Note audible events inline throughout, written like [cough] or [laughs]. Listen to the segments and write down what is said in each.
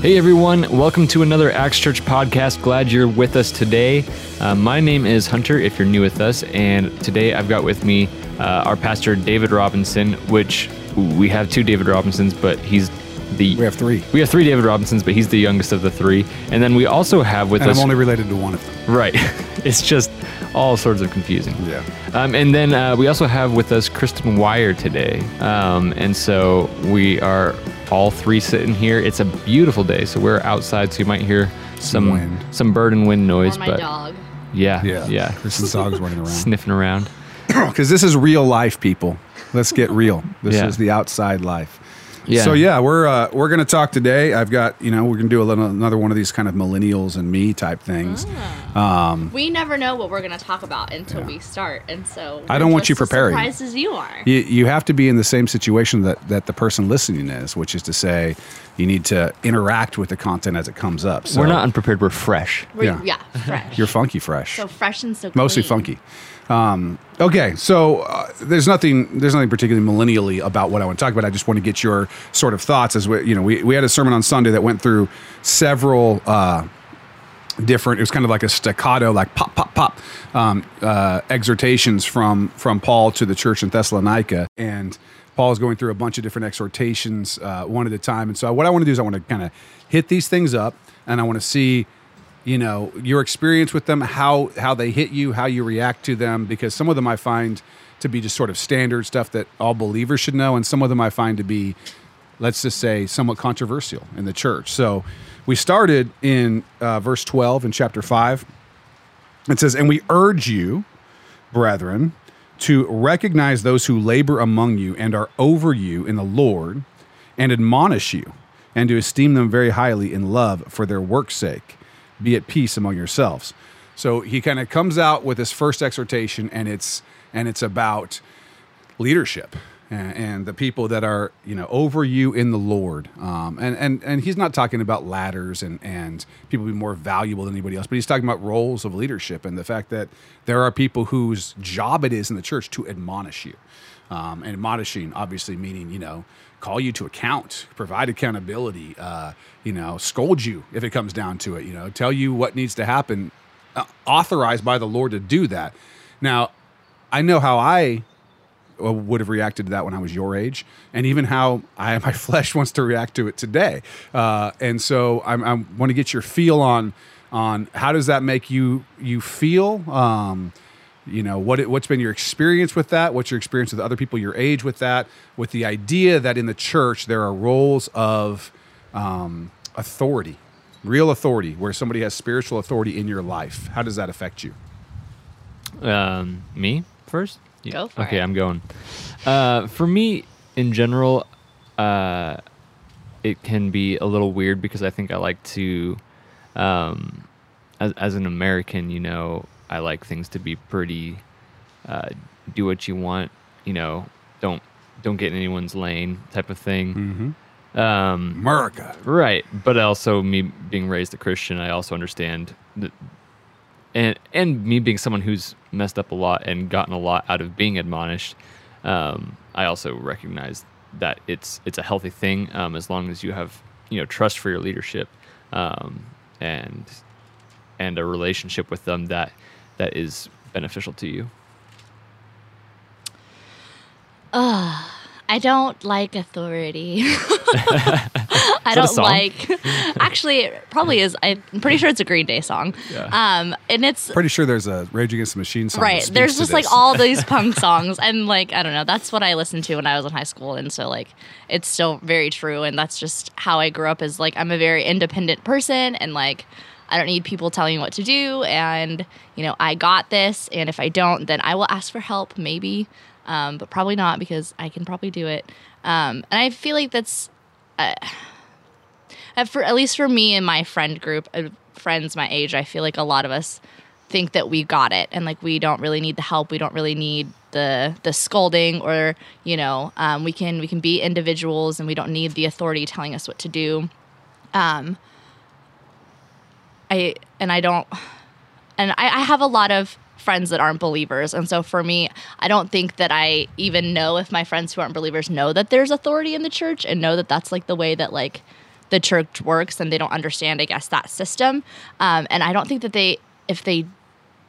Hey everyone, welcome to another Acts Church podcast. Glad you're with us today. Uh, my name is Hunter, if you're new with us, and today I've got with me uh, our pastor David Robinson, which we have two David Robinsons, but he's the We have three. we have three David Robinsons, but he's the youngest of the three. And then we also have with And us I'm only related to one of them. right. [laughs] it's just all sorts of confusing. Yeah. Um, and then uh, we also have with us Kristen Wire today. Um, and so we are all three sitting here. It's a beautiful day, so we're outside, so you might hear some wind. some bird and wind noise. or my but dog. yeah, Yeah. yeah, Kristen's dog's running around. sniffing around. [coughs] Because this is real life, people. Let's get real. This Yeah. is the outside life. Yeah. So yeah, we're uh, we're gonna talk today. I've got you know we're gonna do a little, another one of these kind of millennials and me type things. We never know what we're going to talk about until we start, and so I we're don't want just you as preparing. Surprised as you are. You, you have to be in the same situation that that the person listening is, which is to say, you need to interact with the content as it comes up. So we're not unprepared. We're fresh. We're- yeah. yeah. fresh. You're funky fresh. so fresh and so mostly clean. funky. Um, okay, so uh, there's nothing there's nothing particularly millennially about what I want to talk about. I just want to get your sort of thoughts as we you know we we had a sermon on Sunday that went through several. Uh, different it was kind of like a staccato like pop pop pop um, uh, exhortations from from paul to the church in thessalonica and paul is going through a bunch of different exhortations uh, one at a time and so what i want to do is i want to kind of hit these things up and i want to see you know your experience with them how how they hit you how you react to them because some of them i find to be just sort of standard stuff that all believers should know and some of them i find to be let's just say somewhat controversial in the church. So we started in uh, verse 12 in chapter 5 it says and we urge you brethren to recognize those who labor among you and are over you in the lord and admonish you and to esteem them very highly in love for their work's sake be at peace among yourselves so he kind of comes out with this first exhortation and it's and it's about leadership and, and the people that are you know over you in the Lord. Um, and and and he's not talking about ladders and and people be more valuable than anybody else, but he's talking about roles of leadership and the fact that there are people whose job it is in the church to admonish you. Um, and admonishing, obviously, meaning you know call you to account, provide accountability, uh, you know, scold you if it comes down to it, you know, tell you what needs to happen, uh, authorized by the Lord to do that. Now, I know how I uh, would have reacted to that when I was your age, and even how I [laughs] my flesh wants to react to it today. Uh, and so I'm, I want to get your feel on on how does that make you you feel. Um, you know what what's been your experience with that what's your experience with other people your age with that with the idea that in the church there are roles of um, authority real authority where somebody has spiritual authority in your life how does that affect you Um, me first? Yeah. Go for okay, it. I'm going. Uh, for me, in general, uh, it can be a little weird because I think I like to, um, as, as an American, you know, I like things to be pretty, uh, do what you want, you know, don't don't get in anyone's lane type of thing. Um, america Right, but also me being raised a Christian, I also understand that, and and me being someone who's messed up a lot and gotten a lot out of being admonished. Um, I also recognize that it's it's a healthy thing um, as long as you have you know trust for your leadership um, and and a relationship with them that that is beneficial to you. I don't like authority. [laughs] [laughs] I don't like. Actually, it probably is. I'm pretty sure it's a Green Day song. Yeah. Um, and it's pretty sure there's a rage against the machine song right. There's to just like all these [laughs] punk songs, and like I don't know. That's what I listened to when I was in high school, and so like it's still very true, and that's just how I grew up. Is like I'm a very independent person, and like. I don't need people telling me what to do, and you know I got this. And if I don't, then I will ask for help, maybe, um, but probably not because I can probably do it. Um, and I feel like that's uh, for at least for me and my friend group of friends my age, I feel like a lot of us think that we got it and like we don't really need the help. We don't really need the the scolding or you know um, we can we can be individuals and we don't need the authority telling us what to do. Um, I and I don't and I, I have a lot of friends that aren't believers and so for me i don't think that i even know if my friends who aren't believers know that there's authority in the church and know that that's like the way that like the church works and they don't understand, I guess, that system. Um, and I don't think that they, if they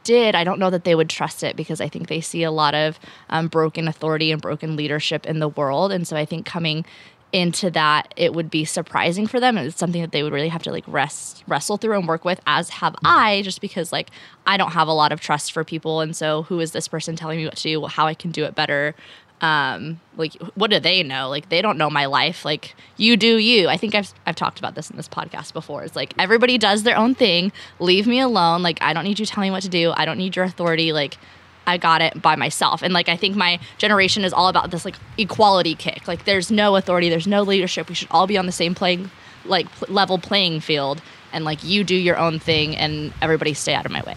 did, I don't know that they would trust it because I think they see a lot of um, broken authority and broken leadership in the world. And so I think coming into that, it would be surprising for them. And it's something that they would really have to like rest, wrestle through and work with, as have I, just because like I don't have a lot of trust for people. And so who is this person telling me what to do, how I can do it better? um like what do they know? Like they don't know my life. Like you do you. I think i've i've talked about this in this podcast before. It's like everybody does their own thing. Leave me alone. Like i don't need you telling me what to do. I don't need your authority. Like i got it by myself and like i think my generation is all about this like equality kick like there's no authority there's no leadership we should all be on the same playing like level playing field and like you do your own thing and everybody stay out of my way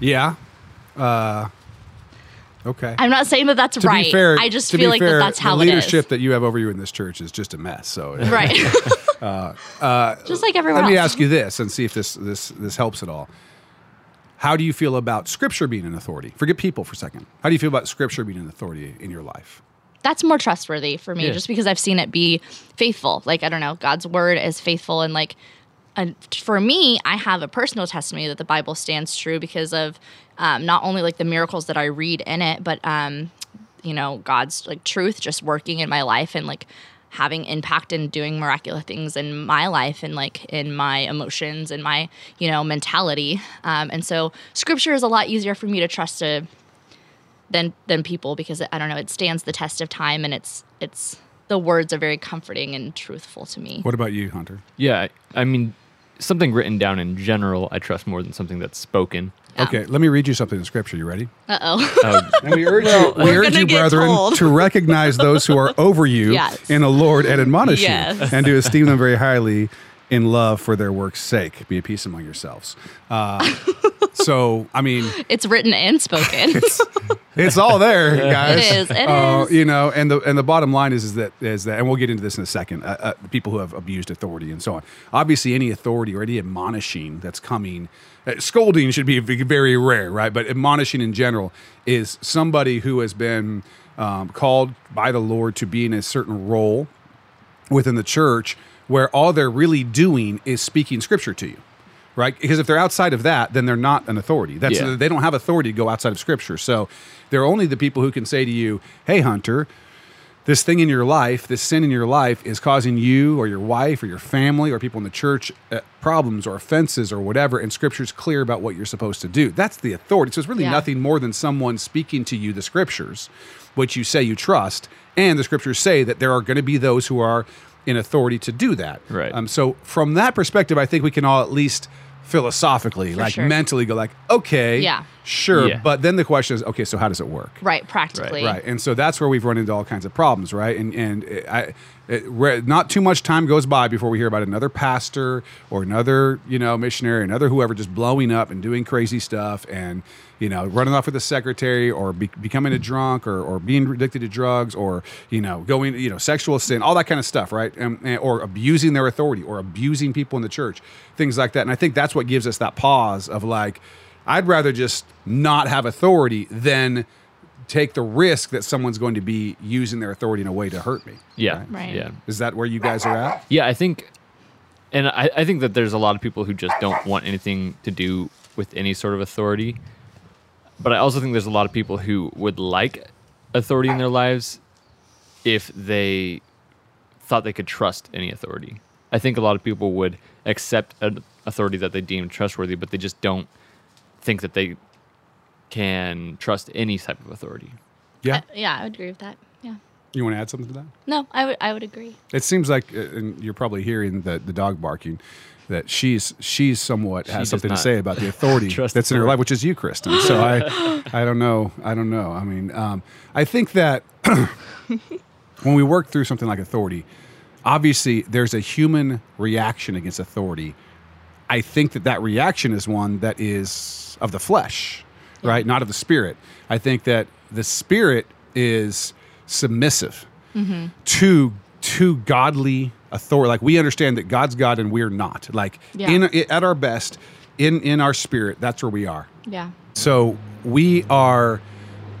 Yeah. Uh, okay. i'm not saying that that's to right fair, i just to feel be like fair, that that's how the it is leadership that you have over you in this church is just a mess. So right [laughs] uh, uh, just like everyone Let me ask you this and see if this this this helps at all. How do you feel about Scripture being an authority? Forget people for a second. How do you feel about Scripture being an authority in your life? that's more trustworthy for me Yeah. just because I've seen it be faithful. Like, I don't know, God's word is faithful. And like, and for me, I have a personal testimony that the Bible stands true because of um, not only like the miracles that I read in it, but, um, you know, God's like truth just working in my life and like having impact and doing miraculous things in my life and like in my emotions and my, you know, mentality. Um, and so scripture is a lot easier for me to trust to than than people because I don't know it stands the test of time and it's it's the words are very comforting and truthful to me. What about you, Hunter? Yeah, I I mean, something written down in general, I trust more than something that's spoken. Yeah. Okay, let me read you something in Scripture. You ready? Uh oh. [laughs] Uh, [laughs] And we urge you, we we're urge you, brethren, told. to recognize those who are [laughs] over you Yes. in the Lord and admonish Yes. you, and to esteem them very highly in love for their work's sake. Be at peace among yourselves. Uh, so, I mean, it's written and spoken. it's all there, [laughs] guys. It is, it Uh, is. You know, and the and the bottom line is is that is that, and we'll get into this in a second. Uh, uh, people who have abused authority and so on. Obviously, any authority or any admonishing that's coming, uh, scolding should be very rare, right? But admonishing in general is somebody who has been um, called by the Lord to be in a certain role within the church where all they're really doing is speaking scripture to you right because if they're outside of that then they're not an authority that's Yeah. they don't have authority to go outside of scripture so they're only the people who can say to you hey hunter this thing in your life this sin in your life is causing you or your wife or your family or people in the church uh, problems or offenses or whatever and scripture's clear about what you're supposed to do that's the authority so it's really Yeah. nothing more than someone speaking to you the scriptures which you say you trust and the scriptures say that there are going to be those who are in authority to do that Right. um, so from that perspective i think we can all at least philosophically like sure. mentally go like okay Yeah. sure Yeah. but then the question is okay so how does it work right, practically. Right, and so that's where we've run into all kinds of problems, right? And and it, I, it, re- not too much time goes by before we hear about another pastor or another you know missionary, another whoever just blowing up and doing crazy stuff, and you know running off with a secretary or be, becoming a drunk or or being addicted to drugs or you know going you know sexual sin, all that kind of stuff, right? And, and- or abusing their authority or abusing people in the church, things like that. And I think that's what gives us that pause of like. I'd rather just not have authority than take the risk that someone's going to be using their authority in a way to hurt me. yeah, Right. yeah, Is that where you guys are at? yeah. I think, and I, I think that there's a lot of people who just don't want anything to do with any sort of authority. But I also think there's a lot of people who would like authority in their lives if they thought they could trust any authority. I think a lot of people would accept an authority that they deem trustworthy, but they just don't think that they can trust any type of authority. Yeah. Uh, yeah, I would agree with that. Yeah. You want to add something to that? No, I would I would agree. It seems like, uh, and you're probably hearing the, the dog barking, that she's she's somewhat She has something to say about the [laughs] authority that's in her life, which is you, Kristen. So I [laughs] I don't know. I don't know. I mean, um, I think that [coughs] when we work through something like authority, obviously there's a human reaction against authority. I think that that reaction is one that is of the flesh, right? Not of the spirit. I think that the spirit is submissive to to godly authority. Like we understand that God's God and we're not. Like Yeah. in at our best, in in our spirit, that's where we are. Yeah. So we are,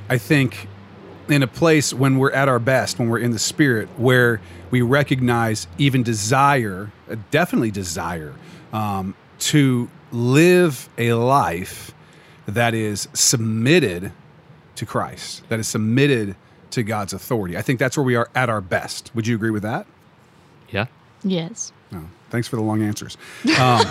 I think, in a place when we're at our best, when we're in the spirit, where we recognize even desire, uh, definitely desire, um, to live a life that is submitted to Christ, that is submitted to God's authority. I think that's where we are at our best. Would you agree with that? Yeah. Yes. No. Thanks for the long answers. [laughs] Um,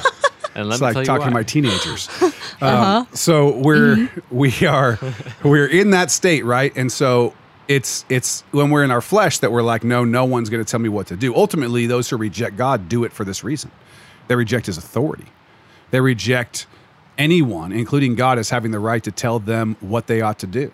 And let it's me like tell you talking to my teenagers. [laughs] Um, so we're we are we're in that state, right? And so it's it's when we're in our flesh that we're like, no, no one's going to tell me what to do. Ultimately, those who reject God do it for this reason. They reject His authority. They reject anyone, including God, as having the right to tell them what they ought to do,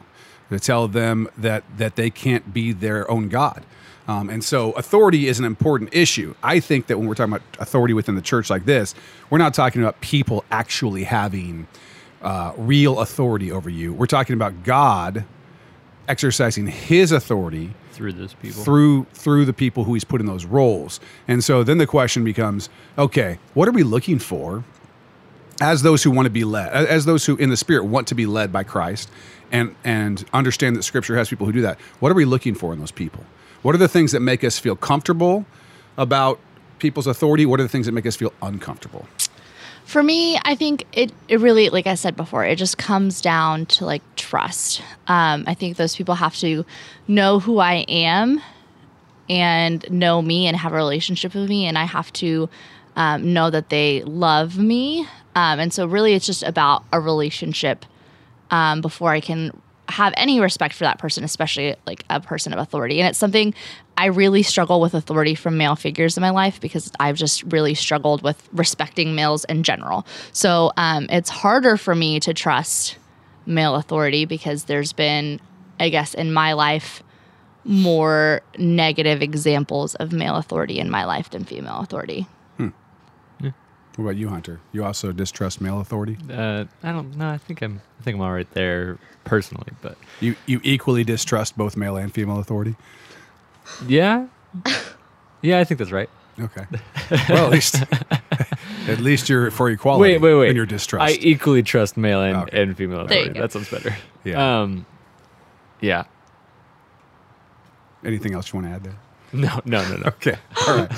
to tell them that that they can't be their own God. Um, and so authority is an important issue. I think that when we're talking about authority within the church like this, we're not talking about people actually having uh, real authority over you. We're talking about God exercising His authority through those people. through through the people who he's put in those roles. And so then the question becomes, okay, what are we looking for as those who want to be led, as as those who in the spirit want to be led by Christ and and understand that scripture has people who do that. What are we looking for in those people? What are the things that make us feel comfortable about people's authority? What are the things that make us feel uncomfortable? For me, I think it, it really, like I said before, it just comes down to like trust. Um, I think those people have to know who I am and know me and have a relationship with me. And I have to um, know that they love me. Um, and so, really, it's just about a relationship um, before I can have any respect for that person, especially like a person of authority. And it's something I really struggle with authority from male figures in my life because I've just really struggled with respecting males in general. So um, it's harder for me to trust male authority because there's been, I guess, in my life, more negative examples of male authority in my life than female authority. What about you, Hunter? You also distrust male authority? Uh, I don't know. I think I'm. I think I'm all right there personally, but You you equally distrust both male and female authority? yeah, [laughs] yeah. I think that's right. Okay. Well, at least [laughs] at least you're for equality. Wait, wait, wait. In your distrust. I equally trust male and, Okay. and female There you authority. go. That sounds better. Yeah. Um. Yeah. Anything else you want to add there? No. No. No. No. Okay. All right.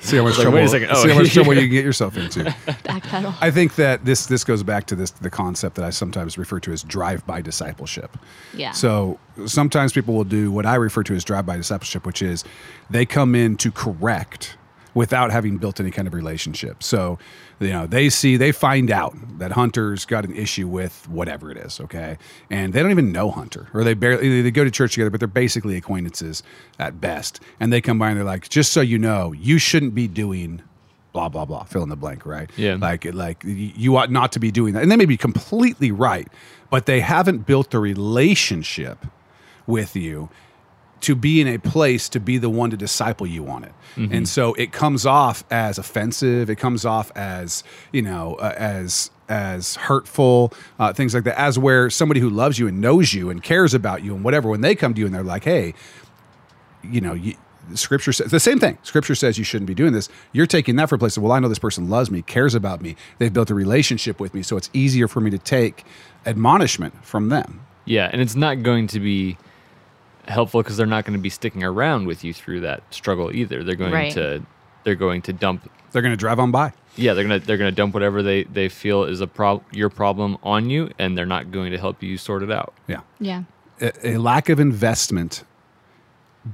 See how [laughs] much Like, trouble. wait a second. Oh, see how much [laughs] trouble you can get yourself into. [laughs] Backpedal. I think that this this goes back to this the concept that I sometimes refer to as drive-by discipleship. Yeah. So sometimes people will do what I refer to as drive-by discipleship, which is they come in to correct without having built any kind of relationship. So, you know, they see, they find out that Hunter's got an issue with whatever it is, okay? And they don't even know Hunter, or they barely, they go to church together, but they're basically acquaintances at best. And they come by and they're like, just so you know, you shouldn't be doing blah blah blah fill in the blank right Yeah. like like you ought not to be doing that and they may be completely right but they haven't built the relationship with you to be in a place to be the one to disciple you on it and so it comes off as offensive it comes off as you know uh, as as hurtful uh, things like that as where somebody who loves you and knows you and cares about you and whatever when they come to you and they're like hey you know, you, scripture says the same thing. Scripture says you shouldn't be doing this. You're taking that for a place of, well, I know this person loves me, cares about me. They've built a relationship with me. So it's easier for me to take admonishment from them. Yeah, and it's not going to be helpful because they're not going to be sticking around with you through that struggle either. They're going Right. to they're going to dump They're going to drive on by. yeah, they're gonna they're gonna dump whatever they, they feel is a prob your problem on you, and they're not going to help you sort it out. Yeah. yeah. A, a lack of investment,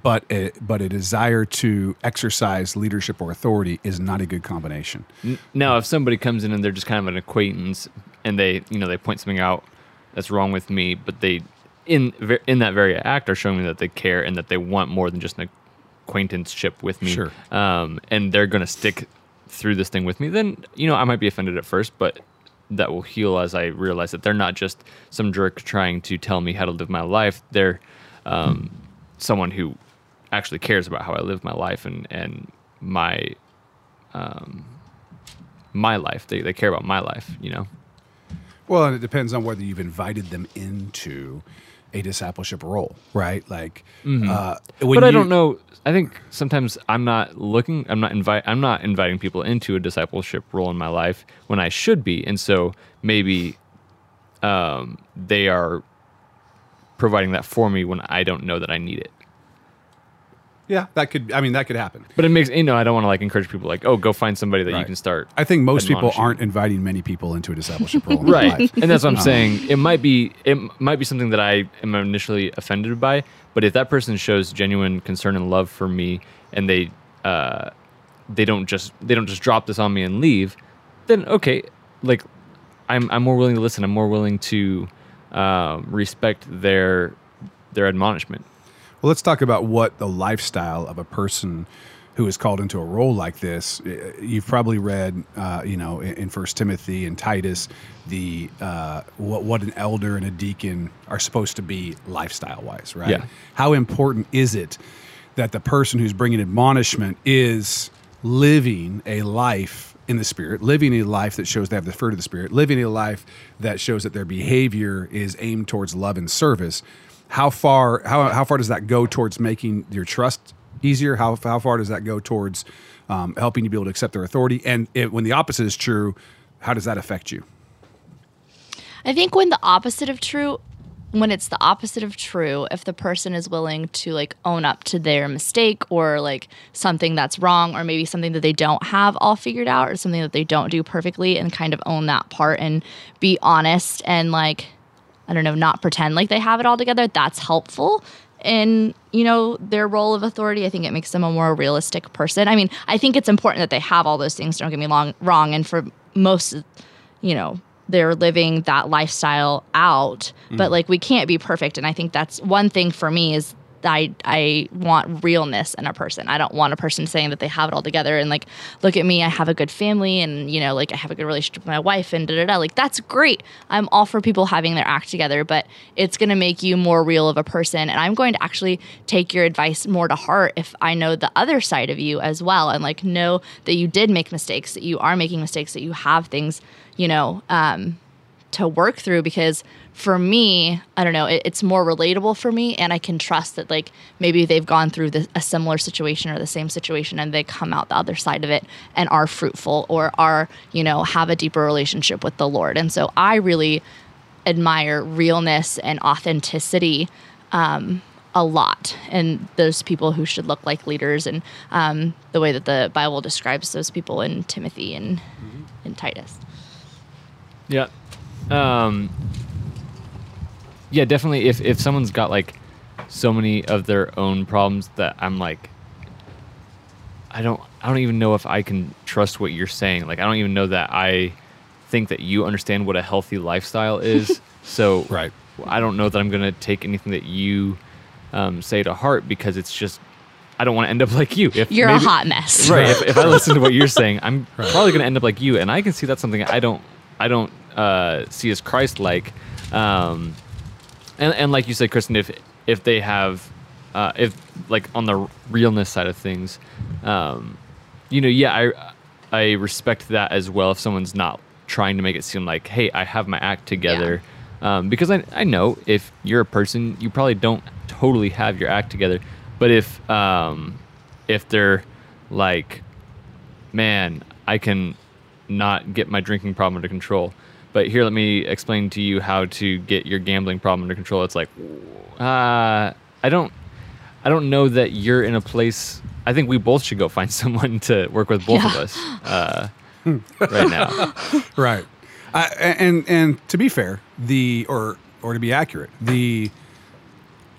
but a, but a desire to exercise leadership or authority is not a good combination. Now, if somebody comes in and they're just kind of an acquaintance, and they you know they point something out that's wrong with me, but they in in that very act are showing me that they care and that they want more than just an acquaintanceship with me. Sure. Um, and they're going to stick through this thing with me. Then you know I might be offended at first, but that will heal as I realize that they're not just some jerk trying to tell me how to live my life. They're um, someone who actually cares about how I live my life and and my um, my life. They they care about my life. You know. Well, and it depends on whether you've invited them into a discipleship role, right? Like, uh, when Mm-hmm. but I you- don't know. I think sometimes I'm not looking. I'm not invite. I'm not inviting people into a discipleship role in my life when I should be, and so maybe um, they are providing that for me when I don't know that I need it. Yeah, that could. I mean, that could happen. But it makes you know I don't want to like encourage people like oh go find somebody that you can start. I think most people aren't inviting many people into a discipleship role. right and that's what i'm saying it might be it might be something that i am initially offended by but if that person shows genuine concern and love for me and they uh they don't just they don't just drop this on me and leave then okay like i'm i'm more willing to listen i'm more willing to um, respect their their admonishment Well, let's talk about what the lifestyle of a person who is called into a role like this. uh, You've probably read, uh, you know, in in First Timothy and Titus, the uh, what what an elder and a deacon are supposed to be lifestyle wise, right? Yeah. How important is it that the person who's bringing admonishment is living a life in the spirit, living a life that shows they have the fruit of the spirit, living a life that shows that their behavior is aimed towards love and service. How far how how far does that go towards making your trust easier? How how far does that go towards um, helping you be able to accept their authority? And it, when the opposite is true, how does that affect you? I think when the opposite of true, when it's the opposite of true, if the person is willing to like own up to their mistake or like something that's wrong or maybe something that they don't have all figured out or something that they don't do perfectly and kind of own that part and be honest and like, I don't know, not pretend like they have it all together, that's helpful in you know their role of authority. I think it makes them a more realistic person. I mean i think it's important that they have all those things don't get me long, wrong and for most you know they're living that lifestyle out. But mm. like we can't be perfect and i think that's one thing for me is I, I want realness in a person. I don't want a person saying that they have it all together and like, look at me, I have a good family and you know, like I have a good relationship with my wife and da da da. Like that's great. I'm all for people having their act together, but it's gonna make you more real of a person. And I'm going to actually take your advice more to heart if I know the other side of you as well and like know that you did make mistakes, that you are making mistakes, that you have things, you know, um, to work through because for me i don't know it, it's more relatable for me and i can trust that like maybe they've gone through the, a similar situation or the same situation and they come out the other side of it and are fruitful or are you know have a deeper relationship with the lord. And so i really admire realness and authenticity um, a lot and those people who should look like leaders and um, the way that the bible describes those people in timothy and in titus. Yeah. Um Yeah, definitely if if someone's got like so many of their own problems that I'm like I don't I don't even know if I can trust what you're saying. Like I don't even know that I think that you understand what a healthy lifestyle is. [laughs] so Right. I don't know that I'm going to take anything that you um, say to heart because it's just I don't want to end up like you. If you're maybe- a hot mess right if, if i listen to what you're saying i'm [laughs] probably going to end up like you and i can see that's something i don't i don't uh, see as christ like um, and, and like you said kristen if if they have uh, if like on the realness side of things um, you know yeah i i respect that as well if someone's not trying to make it seem like hey i have my act together. Um, because I, I know if you're a person you probably don't totally have your act together. But if um, if they're like man i can not get my drinking problem under control but here let me explain to you how to get your gambling problem under control. It's like uh, i don't i don't know that you're in a place i think we both should go find [laughs] someone to work with both of us [laughs] uh, right now. [laughs] Right. I, and and to be fair, the or or to be accurate, the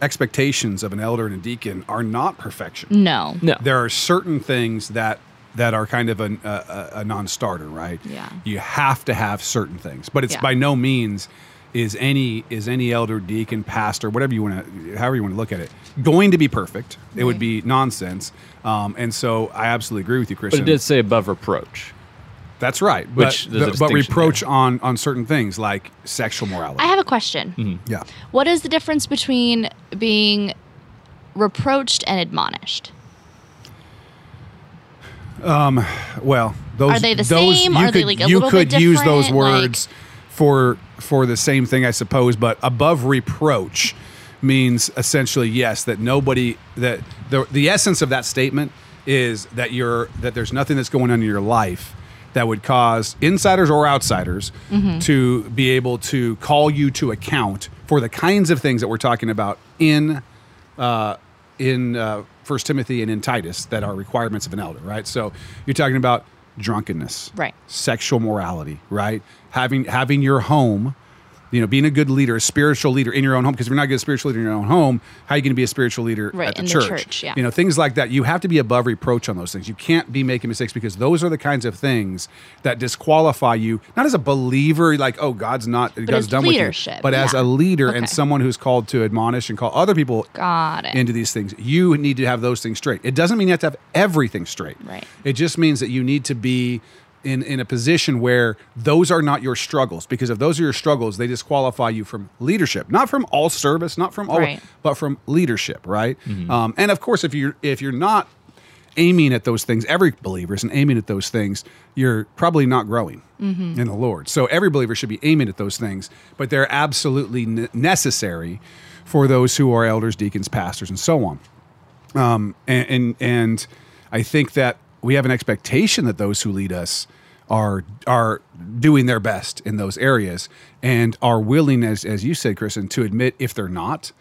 expectations of an elder and a deacon are not perfection. no. No. There are certain things that that are kind of a, a, a non-starter, right? Yeah. You have to have certain things, but it's Yeah. by no means is any is any elder, deacon, pastor, whatever you want to, however you want to look at it, going to be perfect. It would be nonsense. Um, and so I absolutely agree with you, Kristen. but it did say above reproach That's right. Which but, there's but- but reproach there. on on certain things like sexual morality. I have a question. yeah. What is the difference between being reproached and admonished? Well, those Are they the those, same? You Are could, they, like, a you little could bit use those different? Like- words for for the same thing, I suppose. But above reproach means essentially yes that nobody that the the essence of that statement is that you're that there's nothing that's going on in your life that would cause insiders or outsiders to be able to call you to account for the kinds of things that we're talking about in uh, in uh, First Timothy and in Titus that are requirements of an elder, right? So you're talking about drunkenness, Right. Sexual morality, right? Having having your home, you know, being a good leader, a spiritual leader in your own home. Because if you're not a good spiritual leader in your own home, how are you going to be a spiritual leader Right, at the in the church? church, yeah. You know, things like that. You have to be above reproach on those things. You can't be making mistakes because those are the kinds of things that disqualify you, not as a believer, like, oh, God's not God's as done leadership, with you, but as a leader and someone who's called to admonish and call other people into these things. You need to have those things straight. It doesn't mean you have to have everything straight. Right. It just means that you need to be in, in a position where those are not your struggles. Because if those are your struggles, they disqualify you from leadership, not from all service, not from all, Right. but from leadership, right? Mm-hmm. Um, and of course, if you're if you're not aiming at those things, every believer isn't aiming at those things. You're probably not growing mm-hmm. in the Lord. So every believer should be aiming at those things, but they're absolutely ne- necessary for those who are elders, deacons, pastors, and so on um, and, and and I think that we have an expectation that those who lead us are are doing their best in those areas and are willing, as as you said, Kristen, to admit if they're not.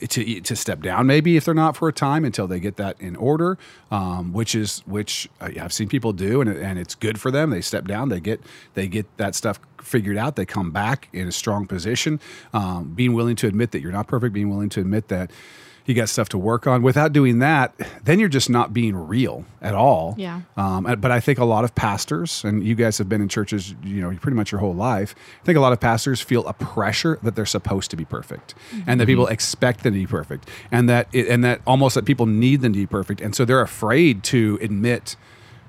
To, to step down maybe if they're not for a time until they get that in order, um, which is which uh, I've seen people do and, and it's good for them. They step down, they get they get that stuff figured out, they come back in a strong position. Um, being willing to admit that you're not perfect, being willing to admit that you got stuff to work on. Without doing that, then you're just not being real at all. Yeah. Um, but I think a lot of pastors, and you guys have been in churches, you know, pretty much your whole life. I think a lot of pastors feel a pressure that they're supposed to be perfect, and that people expect them to be perfect, and that it, and that almost that people need them to be perfect, and so they're afraid to admit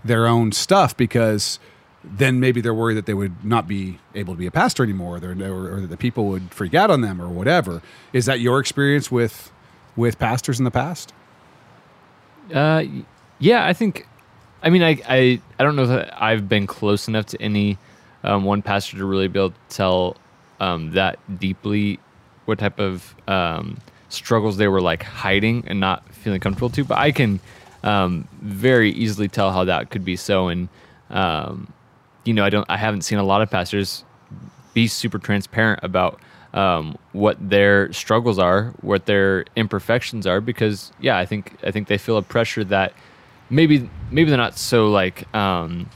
their own stuff because then maybe they're worried that they would not be able to be a pastor anymore, or, or, or that the people would freak out on them, or whatever. Is that your experience with with pastors in the past? Uh, yeah, I think. I mean, I, I I don't know that I've been close enough to any um, one pastor to really be able to tell um, that deeply what type of um, struggles they were like hiding and not feeling comfortable to. But I can um, very easily tell how that could be so. And um, you know, I don't. I haven't seen a lot of pastors be super transparent about um, what their struggles are, what their imperfections are, because yeah, I think I think they feel a pressure that maybe maybe they're not so like um,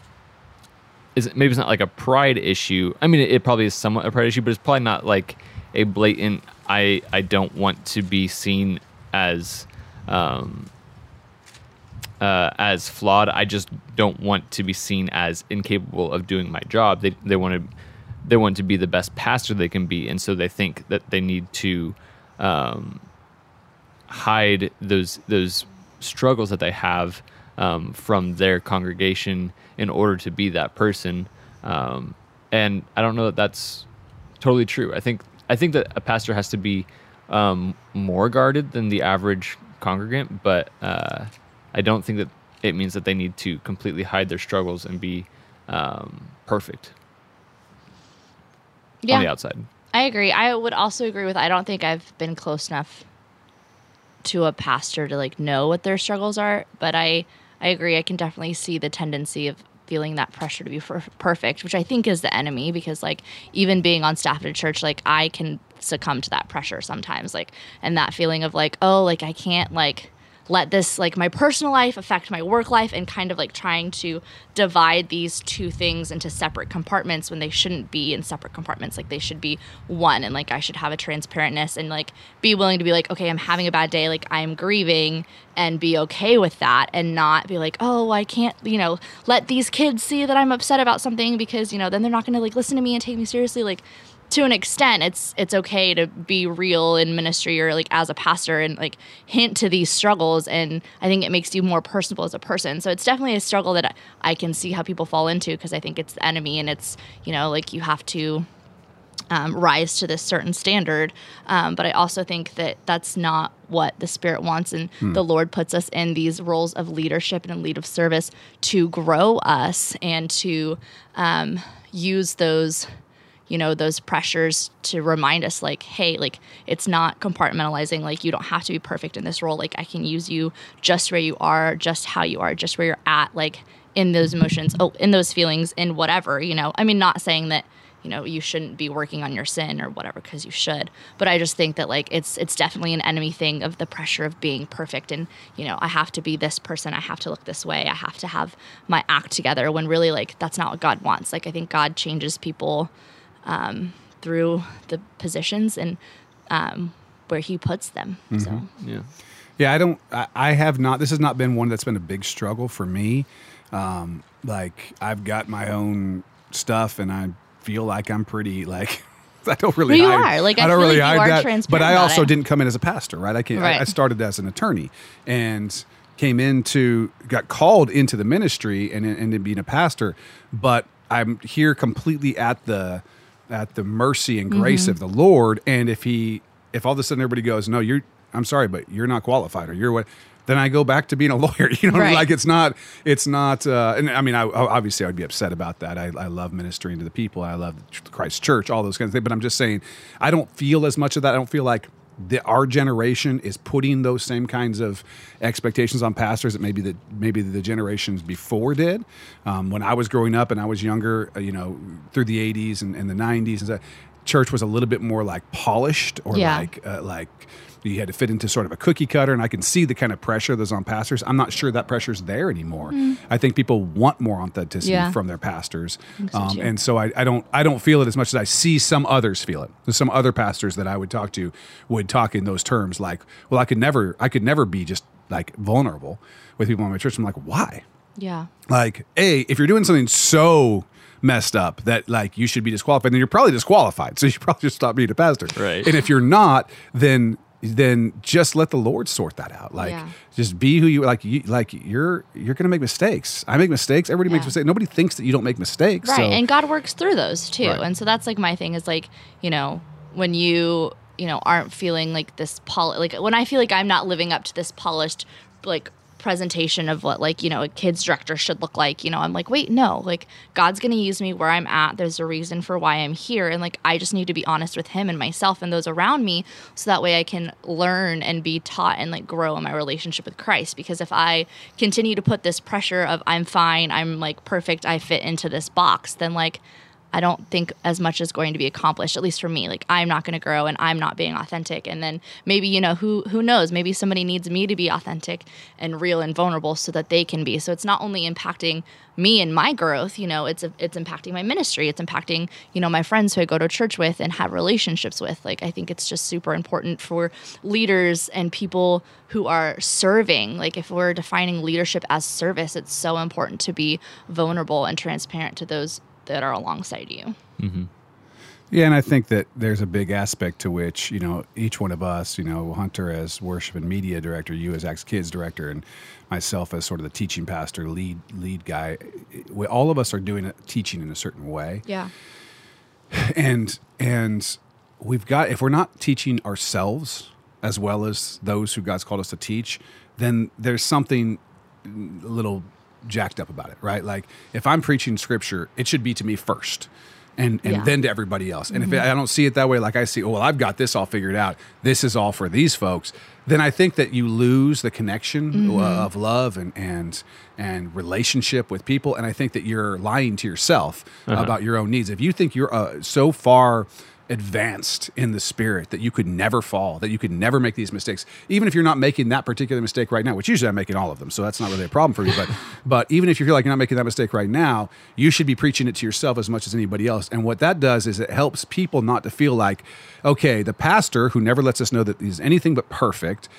is it, maybe it's not like a pride issue. I mean, it, it probably is somewhat a pride issue, but it's probably not like a blatant. I I don't want to be seen as um, uh, as flawed. I just don't want to be seen as incapable of doing my job. They they want to they want to be the best pastor they can be, and so they think that they need to um, hide those those struggles that they have um, from their congregation in order to be that person. Um, and I don't know that that's totally true. I think I think that a pastor has to be um, more guarded than the average congregant, but uh, I don't think that it means that they need to completely hide their struggles and be um, perfect yeah. on the outside. I agree. I would also agree with I don't think I've been close enough to a pastor to like know what their struggles are, but I I agree I can definitely see the tendency of feeling that pressure to be per- perfect, which I think is the enemy because like even being on staff at a church like I can succumb to that pressure sometimes like and that feeling of like oh like I can't like let this like my personal life affect my work life and kind of like trying to divide these two things into separate compartments when they shouldn't be in separate compartments. Like they should be one and like I should have a transparentness and like be willing to be like okay I'm having a bad day. Like I'm grieving and be okay with that and not be like oh I can't you know let these kids see that I'm upset about something because you know then they're not going to like listen to me and take me seriously. Like to an extent it's it's okay to be real in ministry or like as a pastor and like hint to these struggles and i think it makes you more personable as a person. So it's definitely a struggle that i can see how people fall into because i think it's the enemy and it's you know like you have to um, rise to this certain standard. Um, but i also think that that's not what the spirit wants and the lord puts us in these roles of leadership and lead of service to grow us and to um, use those you know those pressures to remind us like hey like it's not compartmentalizing like you don't have to be perfect in this role like i can use you just where you are just how you are just where you're at like in those emotions, oh, in those feelings, in whatever, you know. I mean, not saying that you know you shouldn't be working on your sin or whatever because you should but i just think that like it's it's definitely an enemy thing of the pressure of being perfect and you know i have to be this person i have to look this way i have to have my act together when really like that's not what god wants like i think god changes people um, through the positions and um, where he puts them so Yeah. Yeah, I don't. I, I have not. This has not been one that's been a big struggle for me. Um, like I've got my own stuff, and I feel like I'm pretty like. [laughs] I don't really. Well, you hide, are. Like, I I don't really like you hide that. But I also didn't come in as a pastor, right? I came. I, Right. I started as an attorney and came into got called into the ministry and and into being a pastor. But I'm here completely at the at the mercy and grace Mm-hmm. of the Lord. And if he if all of a sudden everybody goes, no, you're I'm sorry, but you're not qualified or you're what then I go back to being a [laughs] lawyer. You know, Right. like it's not, it's not. Uh, and I mean, I, obviously, I'd be upset about that. I, I love ministering to the people. I love Christ Church, all those kinds of things. But I'm just saying, I don't feel as much of that. I don't feel like the, our generation is putting those same kinds of expectations on pastors that maybe that maybe the generations before did. Um, when I was growing up and I was younger, uh, you know, through the '80s and, and the '90s, and stuff, church was a little bit more like polished or Yeah. like uh, like you had to fit into sort of a cookie cutter and i can see the kind of pressure that's on pastors. I'm not sure that pressure's there anymore. I think people want more authenticity Yeah. from their pastors. Um, and so I, I don't i don't feel it as much as i see some others feel it. There's some other pastors that i would talk to would talk in those terms like well i could never i could never be just like vulnerable with people in my church. I'm like why? Yeah. Like a if you're doing something so messed up that like you should be disqualified then you're probably disqualified. [laughs] So you should probably just stop being a pastor. Right. and if you're not then then just let the lord sort that out. Like Yeah. just be who you like you like you're you're gonna make mistakes. I make mistakes. Everybody makes mistakes. Nobody thinks that you don't make mistakes right so and god works through those too. Right. and so that's like my thing is like you know when you you know aren't feeling like this pol like when i feel like i'm not living up to this polished like presentation of what like you know a kids director should look like you know i'm like wait no like god's gonna use me where i'm at. There's a reason for why i'm here. And like i just need to be honest with him and myself and those around me so that way i can learn and be taught and like grow in my relationship with christ. Because if i continue to put this pressure of i'm fine i'm like perfect i fit into this box then like I don't think as much is going to be accomplished, at least for me. Like I'm not going to grow and I'm not being authentic. And then maybe, you know, who who knows, maybe somebody needs me to be authentic and real and vulnerable so that they can be. So it's not only impacting me and my growth, you know, it's it's impacting my ministry. It's impacting, you know, my friends who I go to church with and have relationships with. Like I think it's just super important for leaders and people who are serving. Like if we're defining leadership as service, it's so important to be vulnerable and transparent to those that are alongside you. Mm-hmm. Yeah, and I think that there's a big aspect to which, you know, each one of us, you know, Hunter as worship and media director, you as Acts Kids director, and myself as sort of the teaching pastor, lead lead guy, we, all of us are doing it, teaching in a certain way. Yeah. And and we've got if we're not teaching ourselves as well as those who God's called us to teach, then there's something a little jacked up about it, right? Like if I'm preaching scripture, it should be to me first. And, and Yeah. then to everybody else. And if I don't see it that way, like I see, oh, well, I've got this all figured out. This is all for these folks. Then I think that you lose the connection uh, of love and and and relationship with people. And I think that you're lying to yourself about your own needs. If you think you're uh, so far advanced in the spirit that you could never fall, that you could never make these mistakes, even if you're not making that particular mistake right now, which usually I'm making all of them, so that's not really a problem for me. But [laughs] but even if you feel like you're not making that mistake right now, you should be preaching it to yourself as much as anybody else. And what that does is it helps people not to feel like, okay, the pastor who never lets us know that he's anything but perfect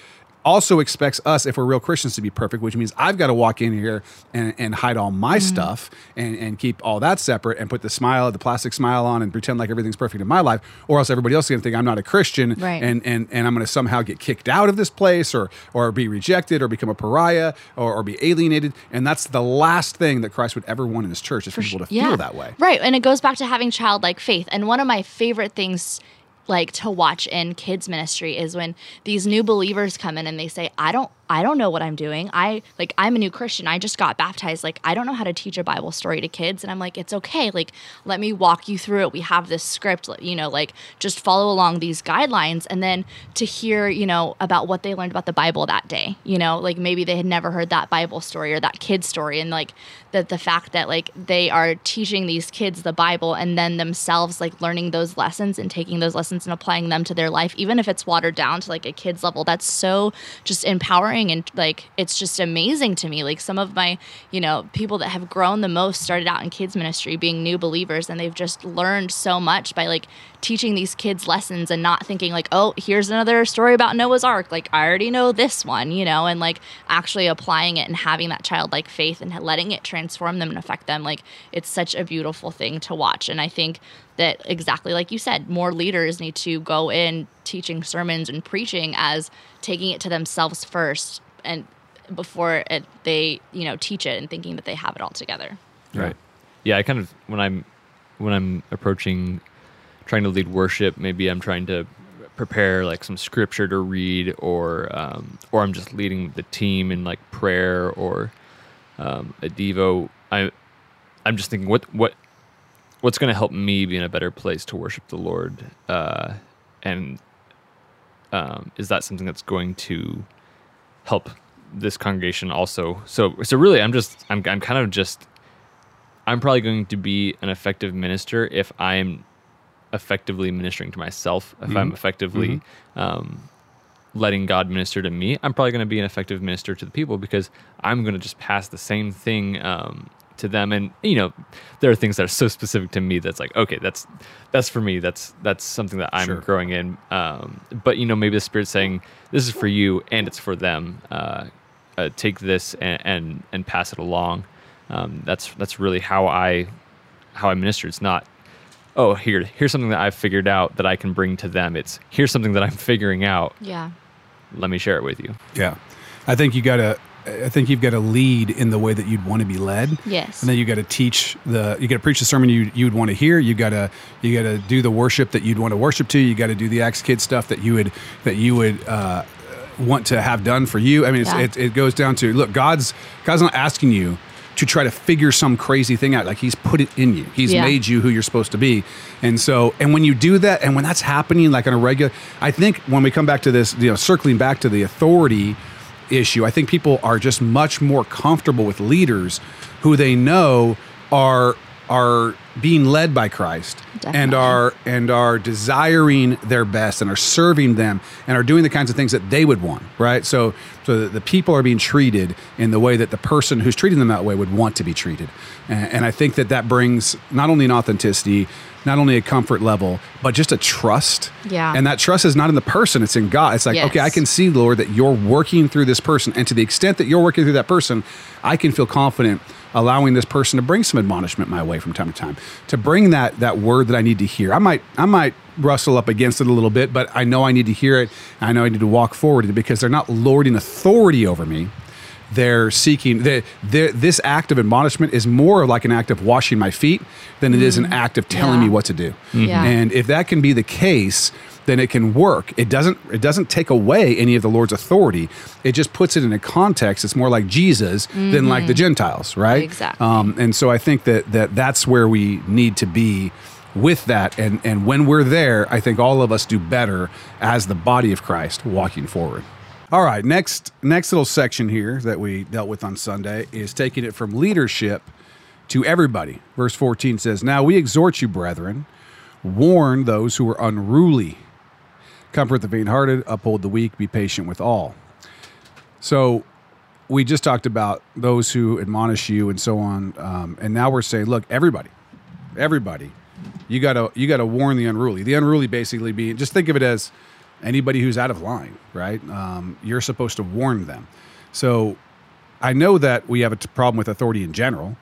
also expects us, if we're real Christians, to be perfect, which means I've got to walk in here and, and hide all my mm-hmm. stuff and, and keep all that separate and put the smile, the plastic smile on and pretend like everything's perfect in my life, or else everybody else is going to think I'm not a Christian Right. and, and, and I'm going to somehow get kicked out of this place or, or be rejected or become a pariah or, or be alienated. And that's the last thing that Christ would ever want in his church is for people to feel that way. Right. And it goes back to having childlike faith. And one of my favorite things like to watch in kids ministry is when these new believers come in and they say, I don't I don't know what I'm doing. I like I'm a new Christian. I just got baptized. Like I don't know how to teach a Bible story to kids and I'm like it's okay. Like let me walk you through it. We have this script, you know, like just follow along these guidelines and then to hear, you know, about what they learned about the Bible that day. You know, like maybe they had never heard that Bible story or that kid story and like that the fact that like they are teaching these kids the Bible and then themselves like learning those lessons and taking those lessons and applying them to their life even if it's watered down to like a kid's level. That's so just empowering and like it's just amazing to me. Like some of my you know people that have grown the most started out in kids ministry being new believers and they've just learned so much by like teaching these kids lessons and not thinking like oh here's another story about noah's ark. Like i already know this one you know and like actually applying it and having that childlike faith and letting it transform them and affect them. Like it's such a beautiful thing to watch. And i think that exactly like you said more leaders need to go in teaching sermons and preaching as taking it to themselves first and before it, they you know teach it and thinking that they have it all together. Right. Yeah, I kind of when I'm when I'm approaching trying to lead worship, maybe I'm trying to prepare like some scripture to read, or um, or I'm just leading the team in like prayer or um, a devo. I I'm just thinking what what what's going to help me be in a better place to worship the Lord, uh, and um, is that something that's going to help this congregation also? So so really, I'm just I'm I'm kind of just I'm probably going to be an effective minister if I'm effectively ministering to myself. If I'm effectively um, letting God minister to me, I'm probably going to be an effective minister to the people because I'm going to just pass the same thing um, to them. And you know, there are things that are so specific to me that's like, okay, that's that's for me. That's that's something that I'm Sure. growing in. Um, but you know, maybe the Spirit's saying this is for you and it's for them. Uh, uh, take this and, and and pass it along. Um, that's that's really how I how I minister. It's not oh here here's something that I've figured out that I can bring to them. It's here's something that I'm figuring out. yeah Let me share it with you. Yeah, I think you got to. I think you've got to lead in the way that you'd want to be led. Yes. and then you got to teach the. You got to preach the sermon you you'd want to hear. You got to you got to do the worship that you'd want to worship to. You got to do the Acts Kid stuff that you would that you would. Uh, want to have done for you. I mean, it's, Yeah. it, it goes down to look. God's God's not asking you to try to figure some crazy thing out. Like He's put it in you. He's Yeah. made you who you're supposed to be. And so, and when you do that, and when that's happening, like on a regular, I think when we come back to this, you know, circling back to the authority issue, I think people are just much more comfortable with leaders who they know are are being led by Christ and are and are desiring their best and are serving them and are doing the kinds of things that they would want, right? So so that the people are being treated in the way that the person who's treating them that way would want to be treated. And, and I think that that brings not only an authenticity, not only a comfort level, but just a trust. Yeah. And that trust is not in the person, it's in God. It's like, Yes. okay, I can see, Lord, that you're working through this person. And to the extent that you're working through that person, I can feel confident allowing this person to bring some admonishment my way from time to time, to bring that that word that I need to hear. I might I might rustle up against it a little bit, but I know I need to hear it. I know I need to walk forward because they're not lording authority over me they're seeking the, the, this act of admonishment is more like an act of washing my feet than it is an act of telling. Yeah. me what to do Yeah. and if that can be the case then it can work it doesn't it doesn't take away any of the lord's authority it just puts it in a context it's more like jesus than like the gentiles right Exactly. um, and so i think that, that that's where we need to be with that and and when we're there i think all of us do better as the body of christ walking forward all right, next next little section here that we dealt with on Sunday is taking it from leadership to everybody. Verse 14 says, "Now we exhort you, brethren, warn those who are unruly, comfort the faint-hearted, uphold the weak, be patient with all." So, we just talked about those who admonish you and so on, um, and now we're saying, look, everybody, everybody, you gotta you gotta warn the unruly. The unruly basically being just think of it as anybody who's out of line, right? Um, you're supposed to warn them. So I know that we have a problem with authority in general,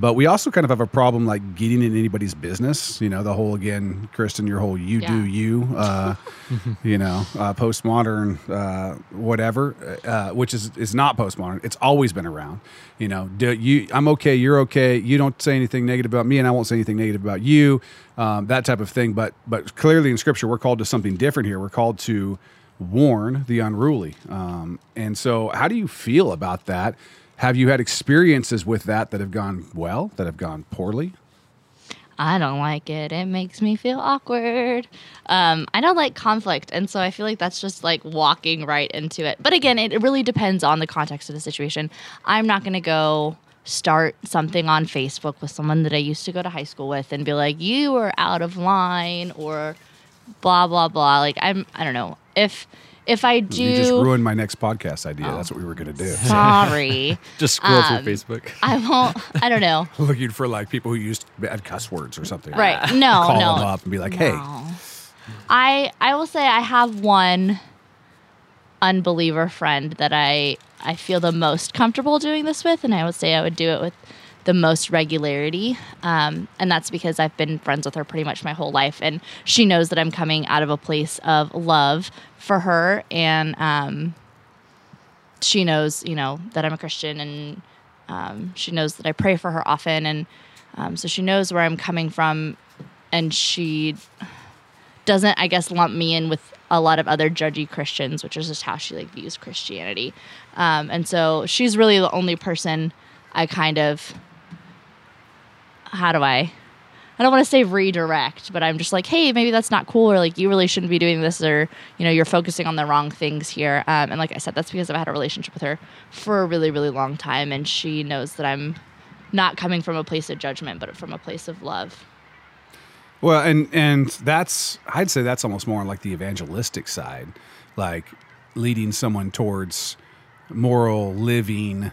but we also kind of have a problem like getting in anybody's business. You know, the whole again, Kristen, your whole you do you, uh, [laughs] you know, uh, postmodern, uh, whatever, uh, which is is not postmodern. It's always been around. You know, do you, I'm okay, you're okay. You don't say anything negative about me, and I won't say anything negative about you. Um, that type of thing. But but clearly in Scripture, we're called to something different here. We're called to warn the unruly. Um, and so, how do you feel about that? Have you had experiences with that that have gone well, that have gone poorly? I don't like it. It makes me feel awkward. Um, I don't like conflict. And so I feel like that's just like walking right into it. But again, it really depends on the context of the situation. I'm not going to go start something on Facebook with someone that I used to go to high school with and be like, you are out of line or blah, blah, blah. Like, I'm, I don't know. If, if I do. You just ruined my next podcast idea. That's what we were going to do. [laughs] Sorry. [laughs] Just scroll Um, through Facebook. I won't, I don't know. [laughs] Looking for like people who used bad cuss words or something. Right. No, Call no. them up and be like, hey, No. I I will say I have one unbeliever friend that I I feel the most comfortable doing this with, and I would say I would do it with the most regularity. Um, and that's because I've been friends with her pretty much my whole life, and she knows that I'm coming out of a place of love for her, and um, she knows, you know, that I'm a Christian, and um, she knows that I pray for her often, and um, so she knows where I'm coming from, and she doesn't, I guess, lump me in with a lot of other judgy Christians, which is just how she like views Christianity. Um, and so she's really the only person I kind of, how do I? I don't want to say redirect, but I'm just like, hey, maybe that's not cool, or like you really shouldn't be doing this, or you know, you're focusing on the wrong things here. Um, and like I said, that's because I've had a relationship with her for a really, really long time, and she knows that I'm not coming from a place of judgment, but from a place of love. Well, and and that's I'd say that's almost more like the evangelistic side, like leading someone towards moral living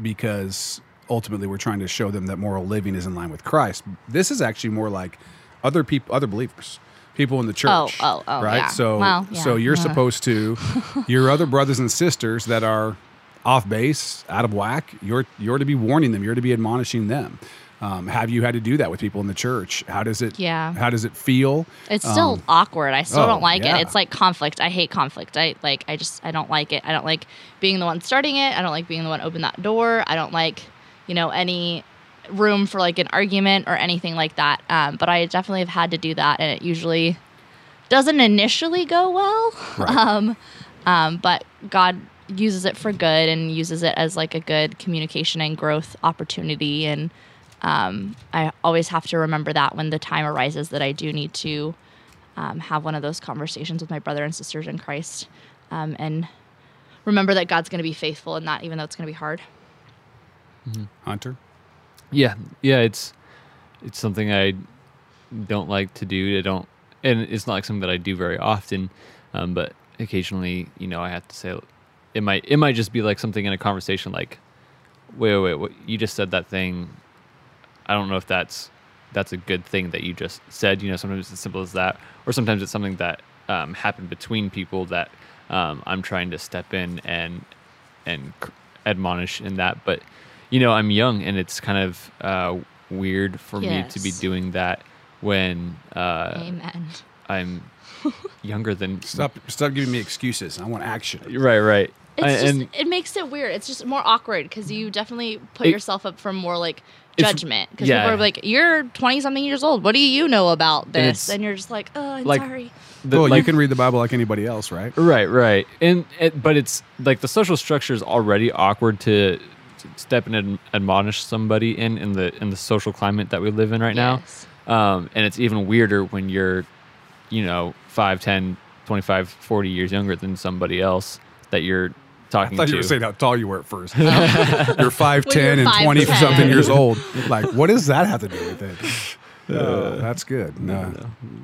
because ultimately we're trying to show them that moral living is in line with Christ. This is actually more like other people, other believers, people in the church. oh, oh, right. yeah. So Well, yeah. so you're Uh. supposed to [laughs] your other brothers and sisters that are off base, out of whack. You're you're to be warning them. You're to be admonishing them. Um, have you had to do that with people in the church? How does it? Yeah. How does it feel? It's still Um, awkward. I still oh, don't like yeah. it. It's like conflict. I hate conflict. I like I just I don't like it. I don't like being the one starting it. I don't like being the one open that door. I don't like, you know, any room for like an argument or anything like that. Um, but I definitely have had to do that and it usually doesn't initially go well. Right. [laughs] Um, um, but God uses it for good and uses it as like a good communication and growth opportunity and um, I always have to remember that when the time arises that I do need to um, have one of those conversations with my brother and sisters in Christ, um, and remember that God's going to be faithful in that, even though it's going to be hard. Hunter. Yeah, yeah, it's it's something I don't like to do. I don't, and it's not like something that I do very often. Um, but occasionally, you know, I have to say it might it might just be like something in a conversation, like, wait, wait, wait, you just said that thing. I don't know if that's that's a good thing that you just said. You know, sometimes it's as simple as that, or sometimes it's something that um, happened between people that um, I'm trying to step in and and admonish in that. But you know, I'm young, and it's kind of uh, weird for me to be doing that when uh, Amen. I'm [laughs] younger than Stop! Stop giving me excuses. I want action. Right, right. It's I- just and it makes it weird. It's just more awkward because you definitely put It- yourself up for more like judgment because yeah. people are like, "You're 20 something years old. What do you know about this?" it's- And you're just like, "Oh, I'm like- sorry." the- well, you can read the Bible like anybody else, right? Right, right. And it, but it's like the social structure is already awkward to, to step in and admonish somebody in in the in the social climate that we live in right Yes. now. Um, and it's even weirder when you're, you know, 5, 10, 25, 40 years younger than somebody else that you're talking I thought to. you were saying how tall you were at first. [laughs] you're five ten you're and twenty 5'10". something years old. Like, what does that have to do with it? [laughs] Uh, that's good. No,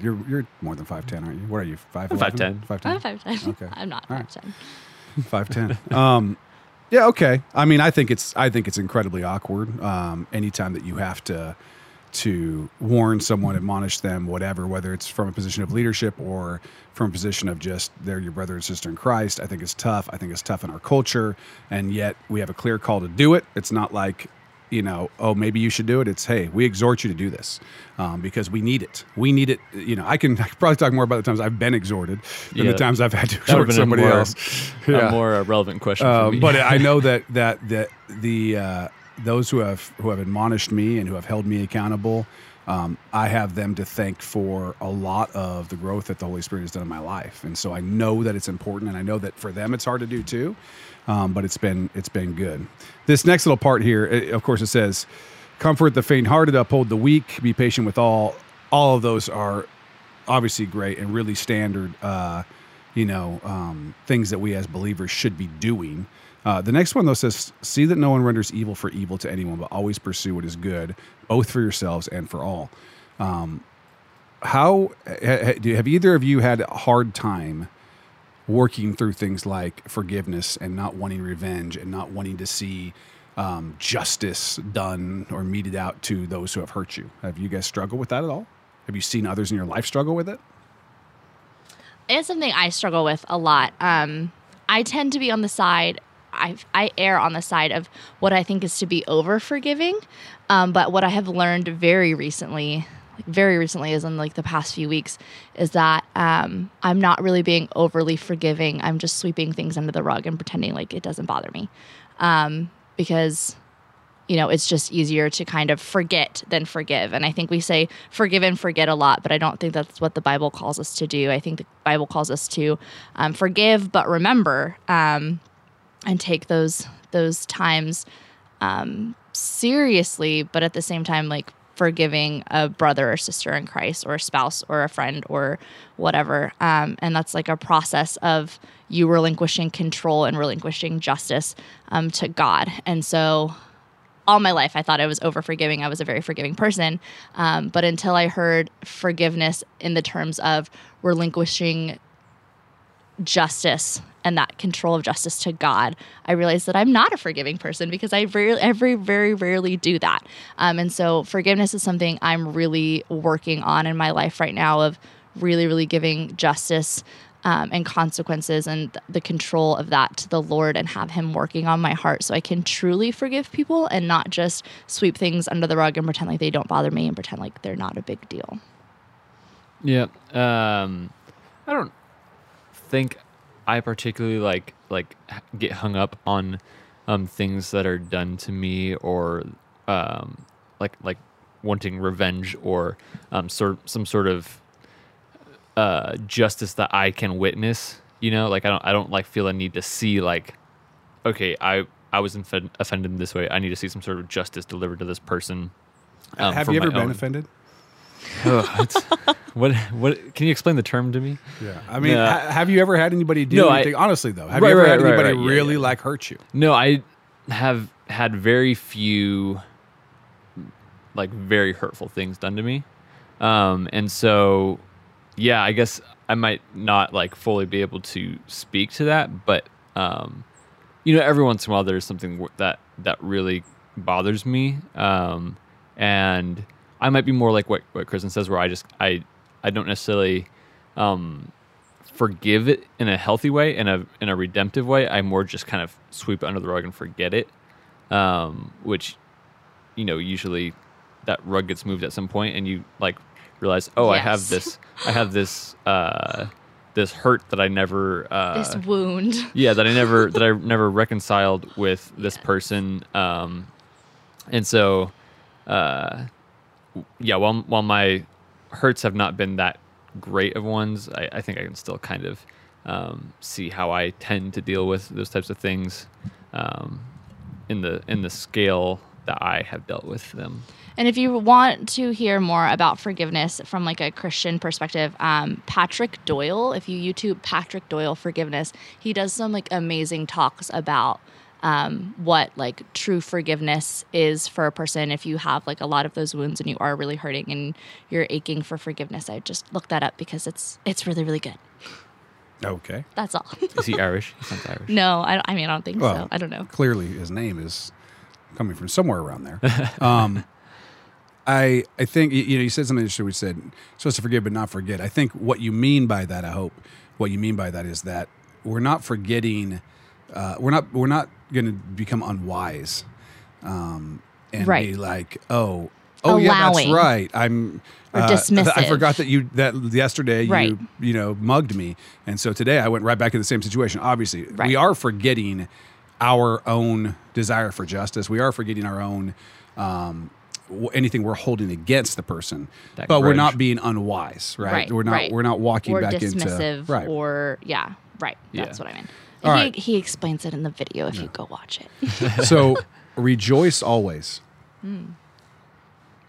you're you're more than five ten, aren't you? What are you? Five? I'm 5'10". Five I'm ten. 5'10. Okay. I'm not All right. 5'10. Five ten. Um, yeah. Okay. I mean, I think it's I think it's incredibly awkward. Um, anytime that you have to to warn someone, admonish them, whatever, whether it's from a position of leadership or from a position of just they're your brother and sister in Christ. I think it's tough. I think it's tough in our culture, and yet we have a clear call to do it. It's not like you know, oh, maybe you should do it. It's hey, we exhort you to do this um, because we need it. We need it. You know, I can, [laughs] I can probably talk more about the times I've been exhorted than Yeah. the times I've had to exhort somebody more- else. A more uh, relevant question Uh, for me. but I know [laughs] that that that the uh, those who have who have admonished me and who have held me accountable um, I have them to thank for a lot of the growth that the Holy Spirit has done in my life, and so I know that it's important, and I know that for them it's hard to do too, um, but it's been it's been good. This next little part here, eh, of course, it says, "Comfort the faint-hearted, uphold the weak, be patient with all." All of those are obviously great and really standard, uh, you know, um, things that we as believers should be doing. Uh, the next one though says, "See that no one renders evil for evil to anyone, but always pursue what is good, both for yourselves and for all." Um, how ha, have either of you had a hard time working through things like forgiveness and not wanting revenge and not wanting to see um, justice done or meted out to those who have hurt you? Have you guys struggled with that at all? Have you seen others in your life struggle with it? it's something I struggle with a lot. Um, I tend to be on the side. I I err on the side of what I think is to be over forgiving, um, but what I have learned very recently, very recently, is in like the past few weeks, is that um, I'm not really being overly forgiving. I'm just sweeping things under the rug and pretending like it doesn't bother me, um, because you know, it's just easier to kind of forget than forgive. And I think we say forgive and forget a lot, but I don't think that's what the Bible calls us to do. I think the Bible calls us to um, forgive but remember, um, and take those those times um, seriously, but at the same time, like forgiving a brother or sister in Christ, or a spouse, or a friend, or whatever. Um, and that's like a process of you relinquishing control and relinquishing justice um, to God. And so all my life I thought I was over forgiving. I was a very forgiving person. Um, but until I heard forgiveness in the terms of relinquishing justice and that control of justice to God, I realized that I'm not a forgiving person because I very, every, very rarely do that. Um, and so forgiveness is something I'm really working on in my life right now of really, really giving justice um, and consequences and th- the control of that to the Lord and have Him working on my heart so I can truly forgive people and not just sweep things under the rug and pretend like they don't bother me and pretend like they're not a big deal. Yeah. Um, I don't think I particularly like like get hung up on um, things that are done to me or um, like like wanting revenge or um, sort some sort of uh, justice that I can witness. You know, like I don't I don't like feel a need to see like okay I I was inf- offended in this way. I need to see some sort of justice delivered to this person. um, have you ever been own- offended? What what can you explain the term to me? Yeah. I mean, No. ha- have you ever had anybody do No, I- anything? honestly, though, have Right, you ever right, had anybody right, yeah, really yeah. like hurt you? No, I have had very few like very hurtful things done to me. Um and so yeah, I guess I might not like fully be able to speak to that, but um you know, every once in a while there's something that that really bothers me. Um and I might be more like what what Kristen says where I just I I don't necessarily um forgive it in a healthy way, in a in a redemptive way. I more just kind of sweep it under the rug and forget it, um, which you know usually that rug gets moved at some point, and you like realize, oh, I have this, I have this, uh, this hurt that I never, uh, this wound. yeah, that I never that I [laughs] never reconciled with this Yes. person, um, and so, uh, yeah, while while my hurts have not been that great of ones, I, I think I can still kind of um, see how I tend to deal with those types of things um, in the in the scale that I have dealt with them. And if you want to hear more about forgiveness from like a Christian perspective, um, Patrick Doyle, if you YouTube Patrick Doyle forgiveness, he does some like amazing talks about um, what like true forgiveness is for a person. If you have like a lot of those wounds and you are really hurting and you're aching for forgiveness, I just look that up because it's it's really really good. Okay. That's all. [laughs] Is he Irish? [laughs] He sounds Irish. no, I, I mean I don't think Well, so. I don't know. Clearly, his name is coming from somewhere around there. [laughs] um, I I think you know you said something interesting. We said supposed to forgive but not forget. I think what you mean by that, I hope, what you mean by that is that we're not forgetting. Uh, we're not we're not going to become unwise, um, and be like, oh, oh yeah, that's right. I'm. Or uh, I forgot that you that yesterday Right. you you know mugged me, and so today I went right back to the same situation. Obviously, we are forgetting our own desire for justice. We are forgetting our own um, anything we're holding against the person, That but we're not being unwise, right? Right, we're not right. we're not walking or back dismissive into right. or yeah, right. Yeah. That's what I mean. All he, right. he explains it in the video if you go watch it. [laughs] [laughs] so rejoice always. Hmm.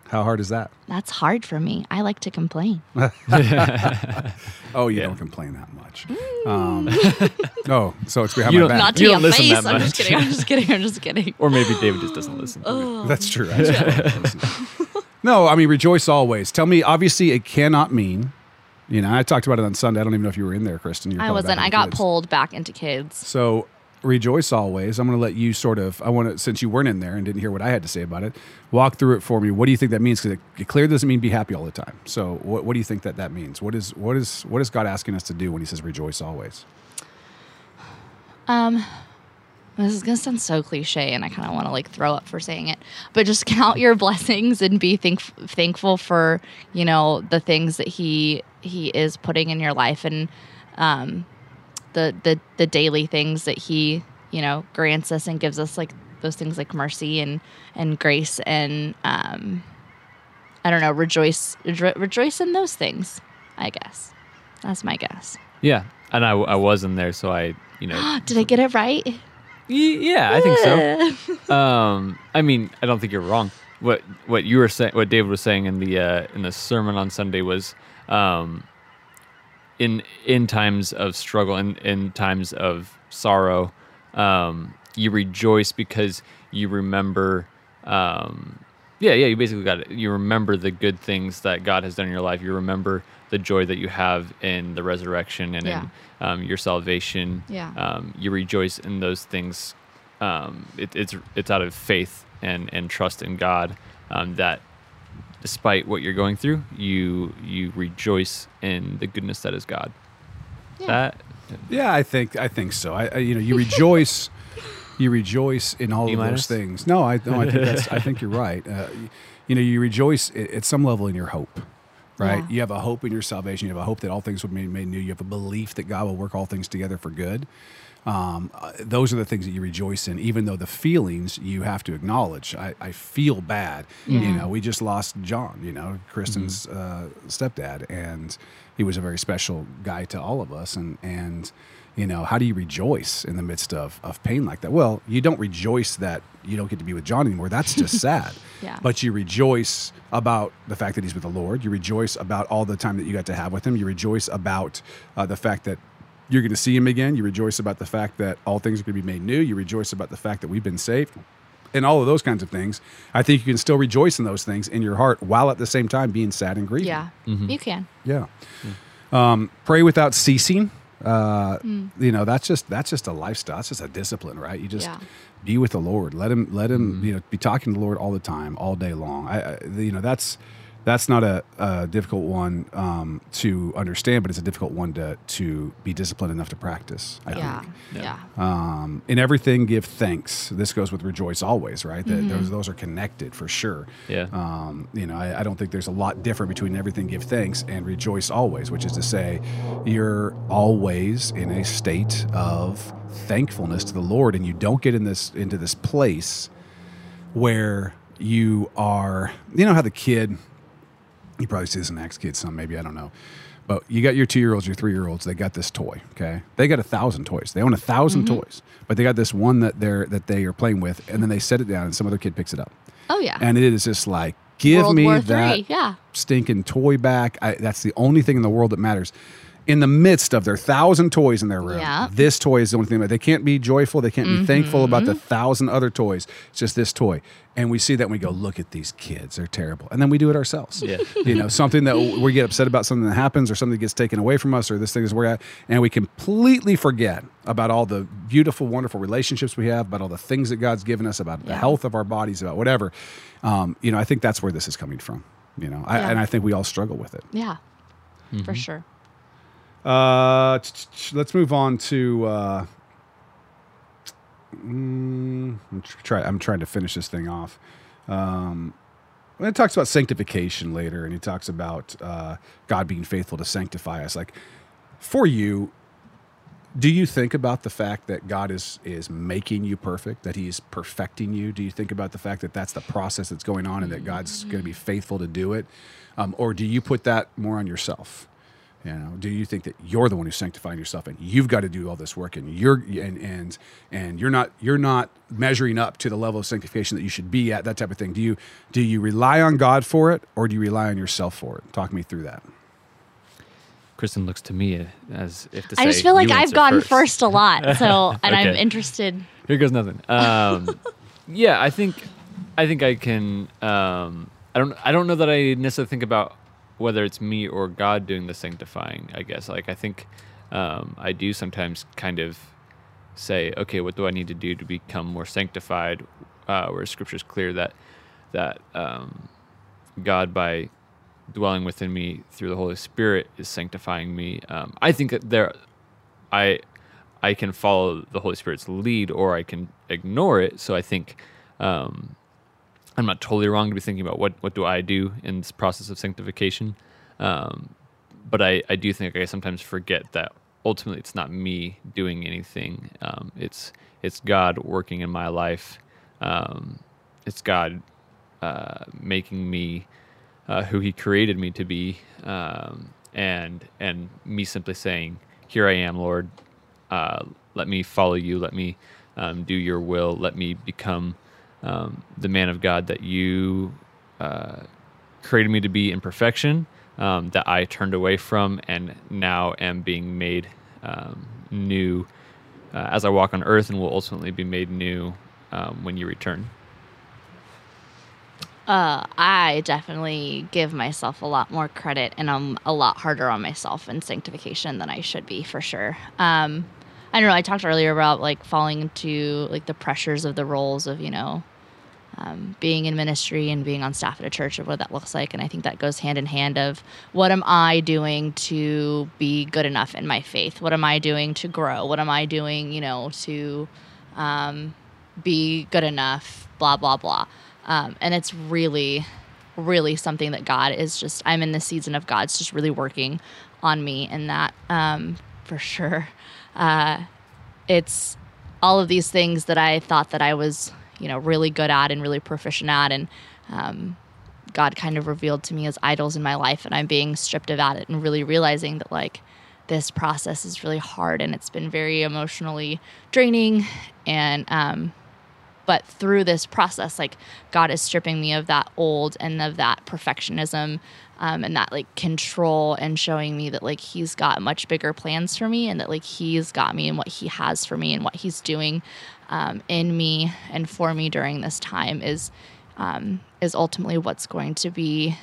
How hard is that? That's hard for me. I like to complain. [laughs] Oh, you Yeah. don't complain that much. Um, oh, so it's behind You my back. Not to You your don't listen face. that I'm just much. kidding. I'm just kidding. I'm just kidding. Or maybe David just doesn't listen. That's true. I just- no, I mean rejoice always. Tell me. Obviously, it cannot mean. You know, I talked about it on Sunday. I don't even know if you were in there, Kristen. You were I wasn't. I got kids. pulled back into kids. So rejoice always. I'm going to let you sort of. I want to since you weren't in there and didn't hear what I had to say about it. Walk through it for me. What do you think that means? Because it, clearly doesn't mean be happy all the time. So what, what do you think that that means? What is what is what is God asking us to do when He says rejoice always? Um, this is gonna sound so cliche, and I kind of want to like throw up for saying it, but just [laughs] count your blessings and be thank- thankful for you know the things that he he is putting in your life and um the the the daily things that he you know grants us and gives us like those things like mercy and and grace and um I don't know rejoice rejo- rejoice in those things. I guess that's my guess. Yeah, and I, I was in there, so I, you know, [gasps] Did I get it right? y- yeah, I think so. [laughs] Um, I mean, I don't think you're wrong. What what you were saying, what David was saying in the uh, in the sermon on Sunday was, um, in in times of struggle and in times of sorrow, um, you rejoice because you remember. Um, yeah, yeah, you basically got it. You remember the good things that God has done in your life. You remember the joy that you have in the resurrection and Yeah. in um, your salvation. Yeah. Um, you rejoice in those things. Um, it, it's it's out of faith and and trust in God um, that despite what you're going through, you you rejoice in the goodness that is God. Yeah. That Yeah, I think I think so. I, I you know you rejoice, [laughs] you rejoice in all D of minus? those things. No, I no, I think that's I think you're right. Uh, you, you know, you rejoice at, at some level in your hope, right? Yeah. You have a hope in your salvation. You have a hope that all things will be made new. You have a belief that God will work all things together for good. Um, uh, those are the things that you rejoice in, even though the feelings you have to acknowledge. I, I feel bad. You know, we just lost John, you know, Kristen's uh, stepdad, and he was a very special guy to all of us. And, and you know, how do you rejoice in the midst of, of pain like that? Well, you don't rejoice that you don't get to be with John anymore. That's just [laughs] sad. Yeah. But you rejoice about the fact that he's with the Lord. You rejoice about all the time that you got to have with him. You rejoice about uh, the fact that you're going to see him again. You rejoice about the fact that all things are going to be made new. You rejoice about the fact that we've been saved and all of those kinds of things. I think you can still rejoice in those things in your heart while at the same time being sad and grieving. Yeah, you can. Yeah. Um, pray without ceasing. Uh, Mm. You know, that's just that's just a lifestyle. That's just a discipline, right? You just Yeah. be with the Lord. Let him let him you know be talking to the Lord all the time, all day long. I, I you know that's that's not a, a difficult one um, to understand, but it's a difficult one to to be disciplined enough to practice. I Yeah, think. yeah, Um, in everything, give thanks. This goes with rejoice always, right? That those those are connected for sure. Yeah. Um, you know, I, I don't think there's a lot different between everything give thanks and rejoice always, which is to say, you're always in a state of thankfulness to the Lord, and you don't get in this into this place where you are. You know how the kid. You probably see this in Acts Kids some, maybe I don't know. But you got your two year olds, your three year olds. They got this toy. Okay, they got a thousand toys. They own a 1000 Mm-hmm. toys, but they got this one that they're that they are playing with, and then they set it down, and some other kid picks it up, Oh yeah. and it is just like, give World me that Yeah. stinking toy back. I, that's the only thing in the world that matters. In the midst of their thousand toys in their room, Yeah. this toy is the only thing that they can't be joyful. They can't be thankful about Mm-hmm. the thousand other toys. It's just this toy. And we see that and we go, look at these kids. They're terrible. And then we do it ourselves. Yeah. [laughs] you know, something that we get upset about something that happens or something that gets taken away from us or this thing is we're at. And we completely forget about all the beautiful, wonderful relationships we have, about all the things that God's given us, about the health of our bodies, about whatever. Um, you know, I think that's where this is coming from. You know, I, Yeah. and I think we all struggle with it. Yeah. For sure. Uh, let's move on to. Uh, mm, I'm, try, I'm trying to finish this thing off. Um, when it talks about sanctification later, and he talks about uh, God being faithful to sanctify us. Like for you, Do you think about the fact that God is is making you perfect, that He's perfecting you? Do you think about the fact that that's the process that's going on, and that God's going to be faithful to do it, um, or do you put that more on yourself? You know, do you think that you're the one who's sanctifying yourself, and you've got to do all this work, and you're and and and you're not you're not measuring up to the level of sanctification that you should be at? That type of thing. Do you do you rely on God for it, or do you rely on yourself for it? Talk me through that. Kristen looks to me as if to say, I just feel like I've answer gone first. first a lot, [laughs] so and I'm interested. Here goes nothing. Um, yeah, I think, I think I can. Um, I don't. I don't know that I necessarily think about whether it's me or God doing the sanctifying. I guess like I think um, I do sometimes kind of say, okay, what do I need to do to become more sanctified? Uh, where Scripture is clear that that um, God by dwelling within me through the Holy Spirit is sanctifying me. Um, I think that there, I I can follow the Holy Spirit's lead or I can ignore it. So I think um, I'm not totally wrong to be thinking about what, what do I do in this process of sanctification. Um, but I, I do think I sometimes forget that ultimately it's not me doing anything. Um, it's it's God working in my life. Um, it's God uh, making me uh, who He created me to be, um, and and me simply saying, "Here I am, Lord. Uh, let me follow you. Let me um, do Your will. Let me become um, the man of God that You uh, created me to be in perfection." Um, that I turned away from, and now am being made um, new uh, as I walk on earth, and will ultimately be made new um, when you return. Uh, I definitely give myself a lot more credit, and I'm a lot harder on myself in sanctification than I should be for sure. Um, I don't know. I talked earlier about like falling into like the pressures of the roles of you know um, being in ministry and being on staff at a church of what that looks like, and I think that goes hand in hand of what am I doing to be good enough in my faith? What am I doing to grow? What am I doing, you know, to um, be good enough? Blah blah blah. Um, and it's really, really something that God is just. I'm in the season of God's just really working on me, in that um, for sure. Uh, it's all of these things that I thought that I was, you know, really good at and really proficient at, and um, God kind of revealed to me as idols in my life, and I'm being stripped of at it, and really realizing that like this process is really hard, and it's been very emotionally draining, and um, but through this process, like God is stripping me of that old and of that perfectionism um, and that like control and showing me that like He's got much bigger plans for me and that like He's got me and what He has for me and what He's doing um, in me and for me during this time is um, is ultimately what's going to be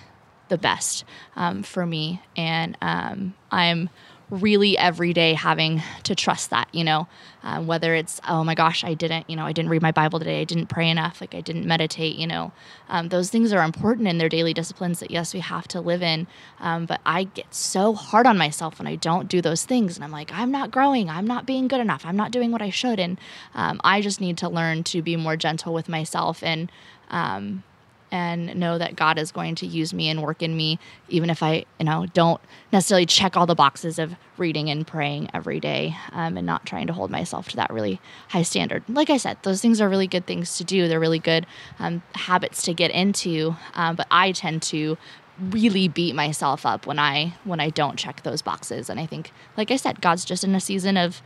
the best um, for me. And um, I'm really every day having to trust that, you know, um, whether it's, oh my gosh, I didn't, you know, I didn't read my Bible today. I didn't pray enough. Like I didn't meditate, you know, um, those things are important in their daily disciplines that, yes, we have to live in. Um, but I get so hard on myself when I don't do those things. And I'm like, I'm not growing. I'm not being good enough. I'm not doing what I should. And um, I just need to learn to be more gentle with myself and, um, and know that God is going to use me and work in me, even if I, you know, don't necessarily check all the boxes of reading and praying every day, um, and not trying to hold myself to that really high standard. Like I said, those things are really good things to do. They're really good um, habits to get into, um, but I tend to really beat myself up when I when I don't check those boxes. And I think, like I said, God's just in a season of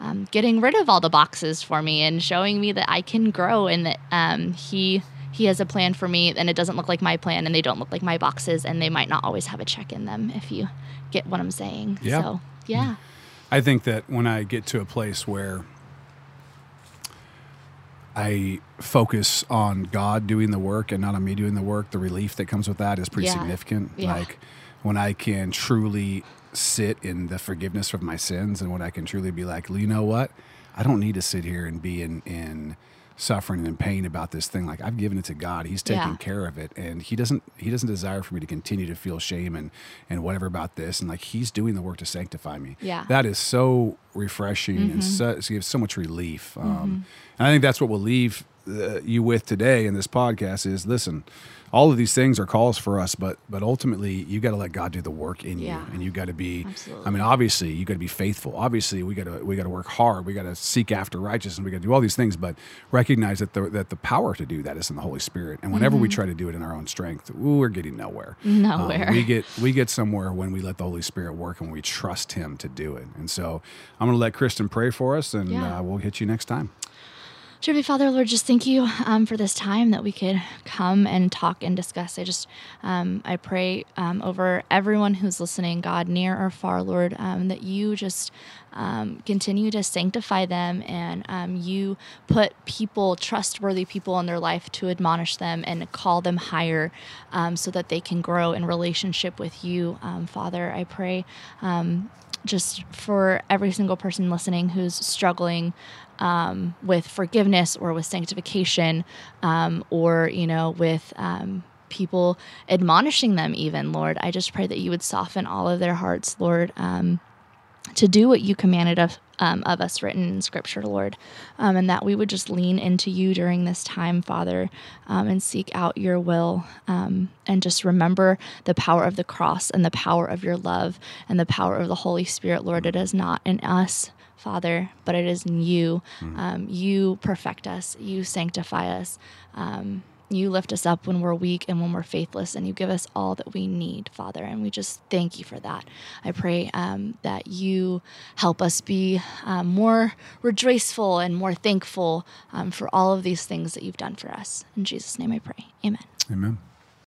um, getting rid of all the boxes for me and showing me that I can grow and that um, He He has a plan for me, and it doesn't look like my plan, and they don't look like my boxes, and they might not always have a check in them. If you get what I'm saying, Yeah. So yeah, I think that when I get to a place where I focus on God doing the work and not on me doing the work, the relief that comes with that is pretty Yeah. significant. Yeah. Like when I can truly sit in the forgiveness of my sins and when I can truly be like, you know what? I don't need to sit here and be in, in suffering and pain about this thing. Like I've given it to God. He's taking Yeah. care of it. And he doesn't he doesn't desire for me to continue to feel shame and, and whatever about this. And like he's doing the work to sanctify me. Yeah. That is so refreshing and so, it gives so much relief. Um, And I think that's what will leave uh, you with today in this podcast is listen all of these things are calls for us but but ultimately you got to let god do the work in Yeah. you and you got to be Absolutely. i mean obviously you got to be faithful obviously we got to we got to work hard we got to seek after righteousness we got to do all these things but recognize that the that the power to do that is in the holy spirit and whenever we try to do it in our own strength we're getting nowhere Mm-hmm. Um, Nowhere. we get we get somewhere when we let the holy spirit work and we trust him to do it and so i'm going to let kristen pray for us and Yeah. uh, we'll hit you next time Dear Father, Lord, just thank you um, for this time that we could come and talk and discuss. I just, um, I pray um, over everyone who's listening, God, near or far, Lord, um, that you just um, continue to sanctify them and um, you put people, trustworthy people in their life to admonish them and call them higher so that they can grow in relationship with you, Father. I pray. Just for every single person listening who's struggling um, with forgiveness or with sanctification um, or you know with um, people admonishing them even lord. I just pray that you would soften all of their hearts lord um, to do what you commanded of, um, of us written in scripture lord. Um, and that we would just lean into you during this time father um, and seek out your will um, and just remember the power of the cross and the power of your love and the power of the holy spirit lord. It is not in us Father, but it is in you. Um, you perfect us, you sanctify us, um, you lift us up when we're weak and when we're faithless, and you give us all that we need, Father. And we just thank you for that. I pray um, that you help us be um, more rejoiceful and more thankful um, for all of these things that you've done for us. In Jesus' name I pray. Amen. amen